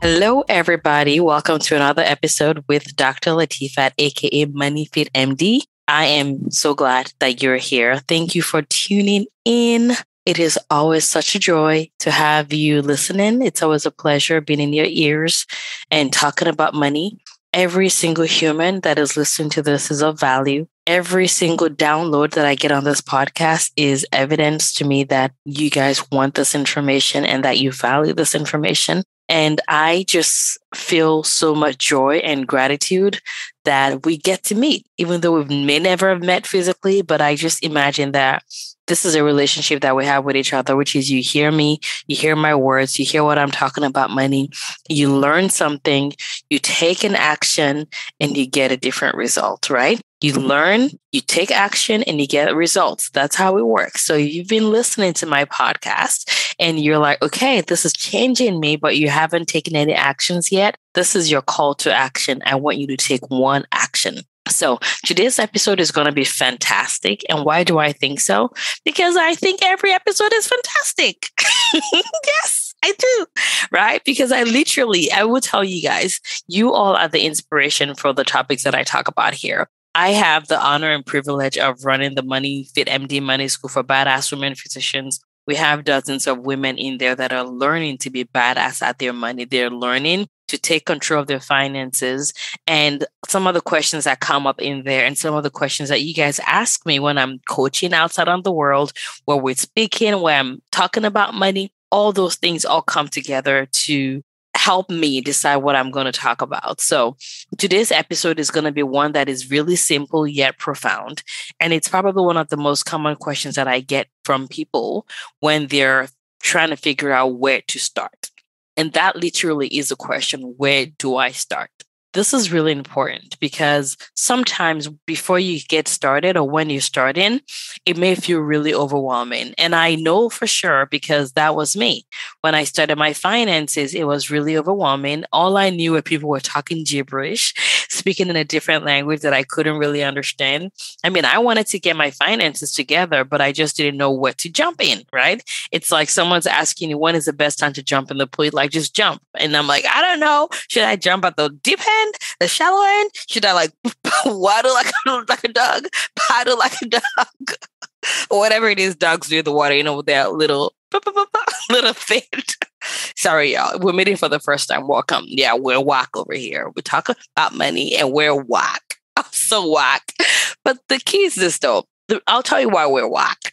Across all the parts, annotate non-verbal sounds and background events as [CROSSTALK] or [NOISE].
Hello, everybody. Welcome to another episode with Dr. Latifat, aka Money Fit MD. I am so glad that you're here. Thank you for tuning in. It is always such a joy to have you listening. It's always a pleasure being in your ears and talking about money. Every single human that is listening to this is of value. Every single download that I get on this podcast is evidence to me that you guys want this information and that you value this information. And I just feel so much joy and gratitude that we get to meet, even though we may never have met physically. But I just imagine that this is a relationship that we have with each other, which is you hear me, you hear my words, you hear what I'm talking about money, you learn something, you take an action, and you get a different result, right? You learn, you take action, and you get results. That's how it works. So you've been listening to my podcast and you're like, okay, this is changing me, but you haven't taken any actions yet. This is your call to action. I want you to take one action. So today's episode is going to be fantastic. And why do I think so? Because I think every episode is fantastic. [LAUGHS] yes. I do, right? Because I literally, I will tell you guys, you all are the inspiration for the topics that I talk about here. I have the honor and privilege of running the Money Fit MD Money School for Badass Women Physicians. We have dozens of women in there that are learning to be badass at their money. They're learning to take control of their finances and some of the questions that come up in there and some of the questions that you guys ask me when I'm coaching outside on the world, where we're speaking, where I'm talking about money, all those things all come together to help me decide what I'm going to talk about. So, today's episode is going to be one that is really simple yet profound. And it's probably one of the most common questions that I get from people when they're trying to figure out where to start. And that literally is a question where do I start? This is really important because sometimes before you get started or when you start in, it may feel really overwhelming. And I know for sure because that was me. When I started my finances, it was really overwhelming. All I knew were people were talking gibberish, speaking in a different language that I couldn't really understand. I mean, I wanted to get my finances together, but I just didn't know what to jump in, right? It's like someone's asking you, when is the best time to jump in the pool? Like, just jump. And I'm like, I don't know. Should I jump at the deep end? End, the shallow end? Should I like [LAUGHS] waddle like a, like a dog, paddle like a dog, [LAUGHS] or whatever it is dogs do in the water? You know, with their little [LAUGHS] little thing. Sorry, y'all. We're meeting for the first time. Welcome. Yeah, we're whack over here. We talk about money and we're whack. I'm so whack. But the key is this though. I'll tell you why we're whack.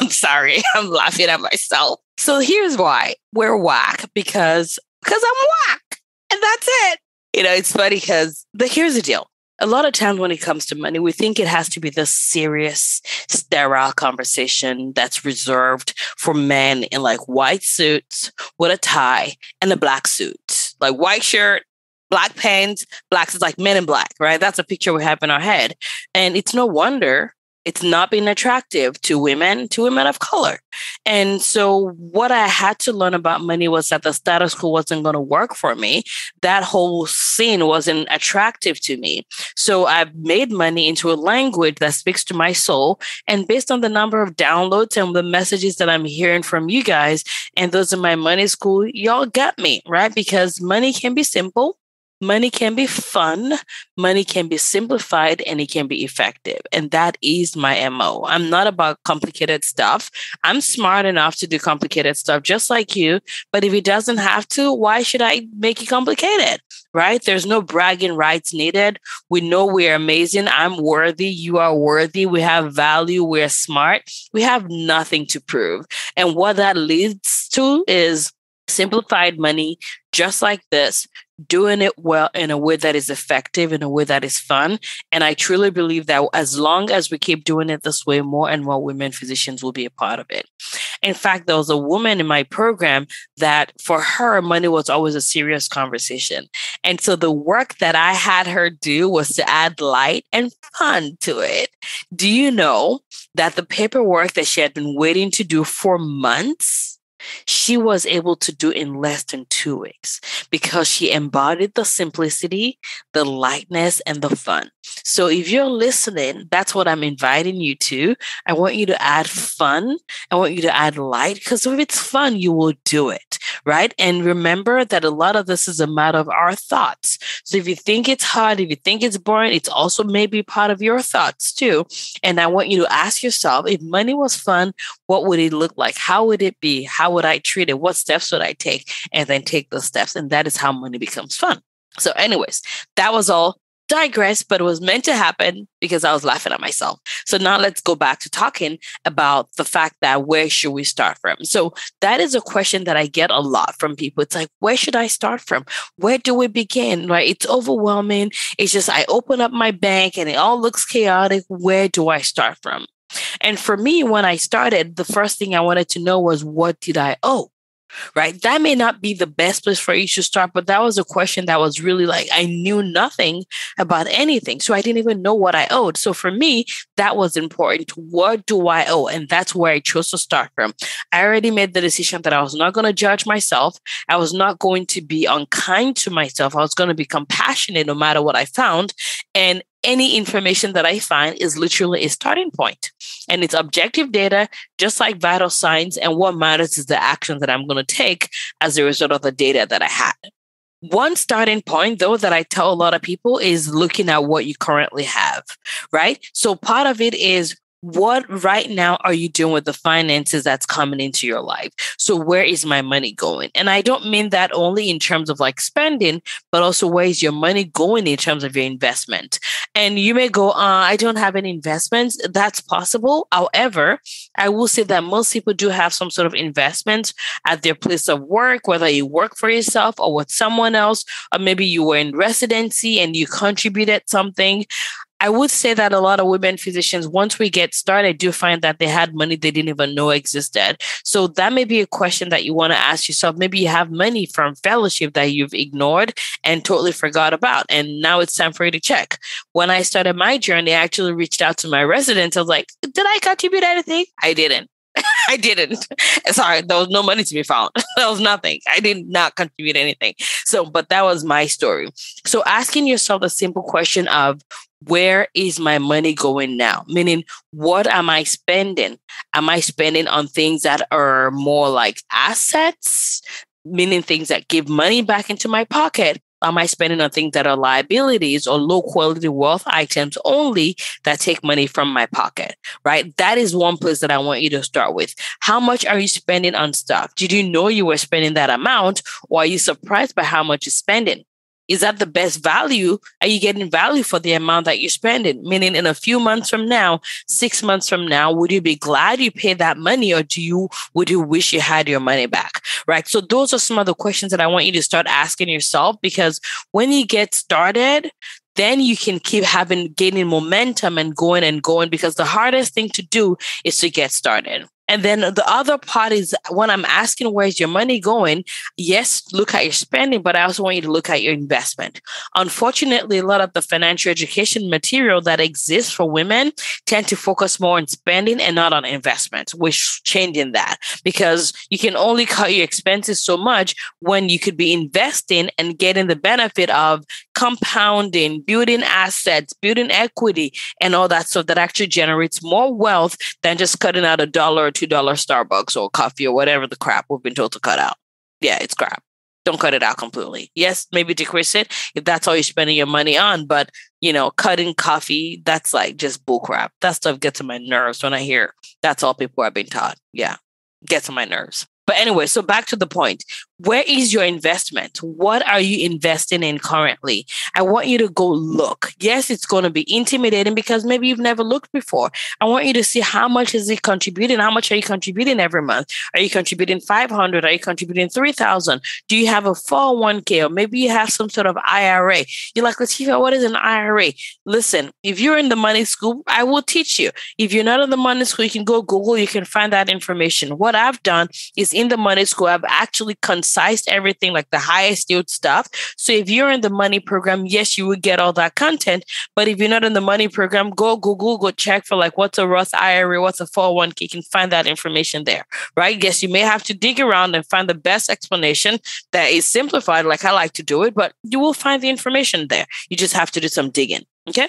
I'm sorry. I'm laughing at myself. So here's why we're whack because because I'm whack. And that's it. You know, it's funny because the here's the deal. A lot of times when it comes to money, we think it has to be this serious, sterile conversation that's reserved for men in like white suits with a tie and a black suit. Like white shirt, black pants, blacks is like men in black, right? That's a picture we have in our head. And it's no wonder it's not been attractive to women, to women of color. And so, what I had to learn about money was that the status quo wasn't going to work for me. That whole scene wasn't attractive to me. So, I've made money into a language that speaks to my soul. And based on the number of downloads and the messages that I'm hearing from you guys, and those in my money school, y'all got me, right? Because money can be simple Money can be fun, money can be simplified, and it can be effective. And that is my MO. I'm not about complicated stuff. I'm smart enough to do complicated stuff just like you. But if it doesn't have to, why should I make it complicated? Right? There's no bragging rights needed. We know we're amazing. I'm worthy. You are worthy. We have value. We're smart. We have nothing to prove. And what that leads to is simplified money just like this doing it well in a way that is effective, in a way that is fun. And I truly believe that as long as we keep doing it this way, more and more women physicians will be a part of it. In fact, there was a woman in my program that for her, money was always a serious conversation. And so the work that I had her do was to add light and fun to it. Do you know that the paperwork that she had been waiting to do for months? She was able to do in less than two weeks because she embodied the simplicity, the lightness, and the fun. So if you're listening, that's what I'm inviting you to. I want you to add fun. I want you to add light because if it's fun, you will do it, right? And remember that a lot of this is a matter of our thoughts. So if you think it's hard, if you think it's boring, it's also maybe part of your thoughts too. And I want you to ask yourself if money was fun, what would it look like? How would it be? How would I treat it? What steps would I take? And then take those steps. And that is how money becomes fun. So, anyways, that was all digress, but it was meant to happen because I was laughing at myself. So now let's go back to talking about the fact that where should we start from? So that is a question that I get a lot from people. It's like, where should I start from? Where do we begin? Right? It's overwhelming. It's just I open up my bank and it all looks chaotic. Where do I start from? And for me, when I started, the first thing I wanted to know was what did I owe? Right? That may not be the best place for you to start, but that was a question that was really like, I knew nothing about anything. So I didn't even know what I owed. So for me, that was important. What do I owe? And that's where I chose to start from. I already made the decision that I was not going to judge myself. I was not going to be unkind to myself. I was going to be compassionate no matter what I found. And any information that I find is literally a starting point. And it's objective data, just like vital signs. And what matters is the action that I'm going to take as a result of the data that I had. One starting point, though, that I tell a lot of people is looking at what you currently have, right? So part of it is what right now are you doing with the finances that's coming into your life? So where is my money going? And I don't mean that only in terms of like spending, but also where is your money going in terms of your investment? And you may go, uh, I don't have any investments. That's possible. However, I will say that most people do have some sort of investment at their place of work, whether you work for yourself or with someone else, or maybe you were in residency and you contributed something. I would say that a lot of women physicians, once we get started, do find that they had money they didn't even know existed. So that may be a question that you want to ask yourself. Maybe you have money from fellowship that you've ignored and totally forgot about. And now it's time for you to check. When I started my journey, I actually reached out to my residents. I was like, did I contribute anything? I didn't. [LAUGHS] I didn't. [LAUGHS] Sorry, there was no money to be found. [LAUGHS] there was nothing. I did not contribute anything. So, but that was my story. So, asking yourself the simple question of where is my money going now? Meaning, what am I spending? Am I spending on things that are more like assets, meaning things that give money back into my pocket? Am I spending on things that are liabilities or low quality wealth items only that take money from my pocket? Right? That is one place that I want you to start with. How much are you spending on stuff? Did you know you were spending that amount or are you surprised by how much you're spending? Is that the best value? Are you getting value for the amount that you're spending? Meaning, in a few months from now, six months from now, would you be glad you paid that money, or do you would you wish you had your money back? Right. So those are some of the questions that I want you to start asking yourself because when you get started, then you can keep having gaining momentum and going and going because the hardest thing to do is to get started. And then the other part is when I'm asking where's your money going, yes, look at your spending, but I also want you to look at your investment. Unfortunately, a lot of the financial education material that exists for women tend to focus more on spending and not on investment, which changing that because you can only cut your expenses so much when you could be investing and getting the benefit of compounding, building assets, building equity, and all that stuff that actually generates more wealth than just cutting out a dollar or $2 Starbucks or coffee or whatever the crap we've been told to cut out. Yeah, it's crap. Don't cut it out completely. Yes, maybe decrease it if that's all you're spending your money on. But, you know, cutting coffee, that's like just bullcrap. That stuff gets on my nerves when I hear that's all people are being taught. Yeah, gets on my nerves. But anyway, so back to the point. Where is your investment? What are you investing in currently? I want you to go look. Yes, it's going to be intimidating because maybe you've never looked before. I want you to see how much is it contributing? How much are you contributing every month? Are you contributing 500? Are you contributing 3000? Do you have a 401k or maybe you have some sort of IRA? You're like, Latifa, what is an IRA? Listen, if you're in the money school, I will teach you. If you're not in the money school, you can go Google, you can find that information. What I've done is in the money school, I've actually concised everything like the highest yield stuff. So if you're in the money program, yes, you would get all that content. But if you're not in the money program, go Google, go check for like what's a Roth IRA, what's a 401k. You can find that information there, right? Yes, you may have to dig around and find the best explanation that is simplified, like I like to do it, but you will find the information there. You just have to do some digging. Okay.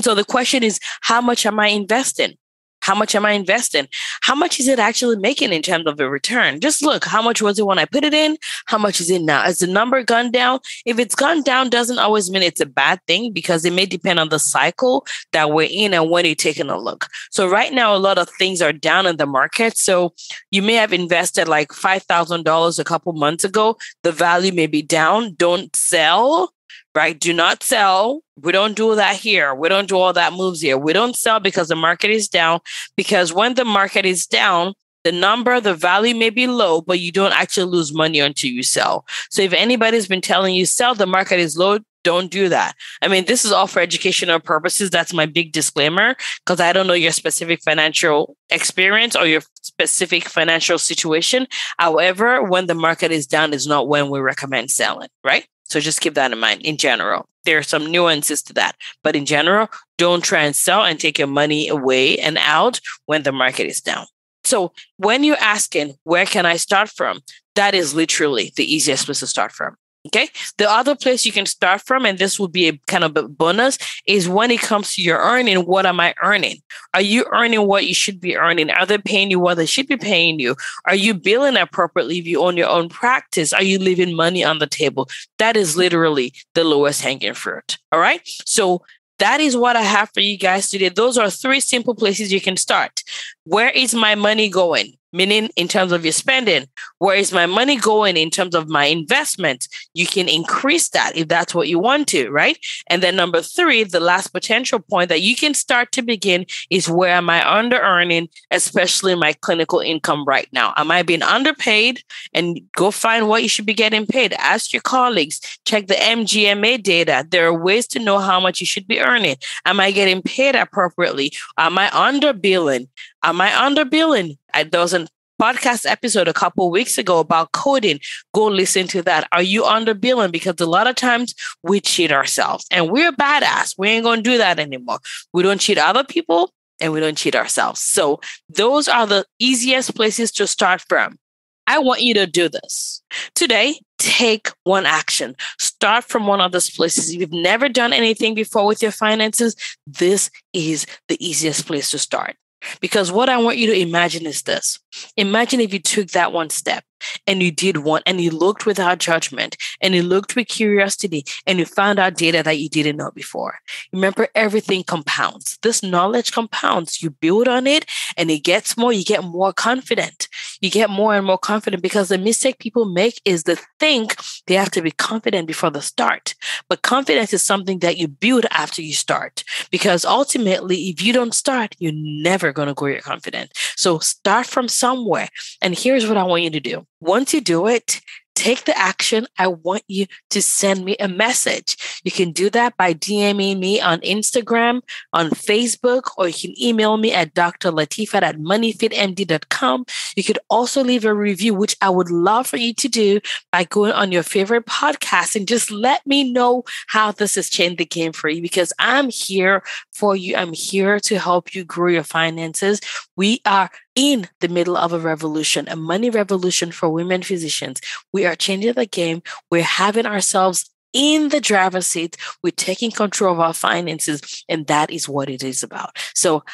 So the question is, how much am I investing? How much am I investing? How much is it actually making in terms of a return? Just look, how much was it when I put it in? How much is it now? Has the number gone down? If it's gone down, doesn't always mean it's a bad thing because it may depend on the cycle that we're in and when you're taking a look. So right now, a lot of things are down in the market. So you may have invested like $5,000 a couple months ago. The value may be down. Don't sell right? Do not sell. We don't do that here. We don't do all that moves here. We don't sell because the market is down. Because when the market is down, the number, the value may be low, but you don't actually lose money until you sell. So if anybody's been telling you sell, the market is low, don't do that. I mean, this is all for educational purposes. That's my big disclaimer because I don't know your specific financial experience or your specific financial situation. However, when the market is down is not when we recommend selling, right? So just keep that in mind in general. There are some nuances to that, but in general, don't try and sell and take your money away and out when the market is down. So when you're asking, where can I start from? That is literally the easiest place to start from. Okay. The other place you can start from, and this would be a kind of a bonus, is when it comes to your earning, what am I earning? Are you earning what you should be earning? Are they paying you what they should be paying you? Are you billing appropriately if you own your own practice? Are you leaving money on the table? That is literally the lowest hanging fruit. All right. So that is what I have for you guys today. Those are three simple places you can start. Where is my money going? Meaning in terms of your spending. Where is my money going in terms of my investment? You can increase that if that's what you want to, right? And then number three, the last potential point that you can start to begin is where am I under earning, especially my clinical income right now? Am I being underpaid? And go find what you should be getting paid. Ask your colleagues, check the MGMA data. There are ways to know how much you should be earning. Am I getting paid appropriately? Am I under billing? Am I under billing? I, there was a podcast episode a couple weeks ago about coding. Go listen to that. Are you under billing? Because a lot of times we cheat ourselves and we're badass. We ain't going to do that anymore. We don't cheat other people and we don't cheat ourselves. So those are the easiest places to start from. I want you to do this. Today, take one action. Start from one of those places. If you've never done anything before with your finances, this is the easiest place to start. Because what I want you to imagine is this. Imagine if you took that one step and you did one and you looked without judgment and you looked with curiosity and you found out data that you didn't know before. Remember, everything compounds. This knowledge compounds. You build on it and it gets more, you get more confident. You get more and more confident because the mistake people make is to think they have to be confident before the start. But confidence is something that you build after you start because ultimately, if you don't start, you're never going to grow your confidence. So start from somewhere. And here's what I want you to do once you do it, take the action. I want you to send me a message. You can do that by DMing me on Instagram, on Facebook, or you can email me at drlatifat at moneyfitmd.com. You could also leave a review, which I would love for you to do by going on your favorite podcast and just let me know how this has changed the game for you because I'm here for you. I'm here to help you grow your finances. We are in the middle of a revolution, a money revolution for women physicians. We are changing the game. We're having ourselves in the driver's seat. We're taking control of our finances. And that is what it is about. So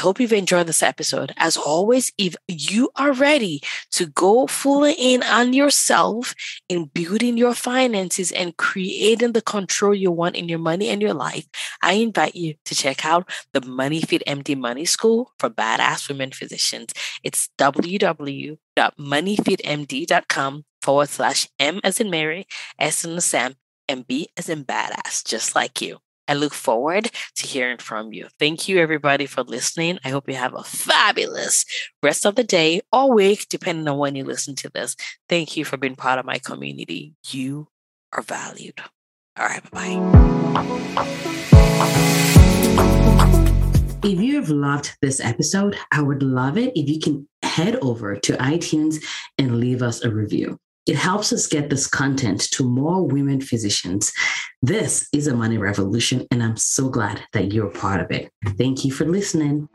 hope you've enjoyed this episode. As always, if you are ready to go fully in on yourself in building your finances and creating the control you want in your money and your life, I invite you to check out the Money Fit MD Money School for Badass Women Physicians. It's www.moneyfitmd.com forward slash M as in Mary, S in Sam, and B as in badass, just like you. I look forward to hearing from you. Thank you, everybody, for listening. I hope you have a fabulous rest of the day or week, depending on when you listen to this. Thank you for being part of my community. You are valued. All right, bye bye. If you have loved this episode, I would love it if you can head over to iTunes and leave us a review. It helps us get this content to more women physicians. This is a money revolution, and I'm so glad that you're part of it. Thank you for listening.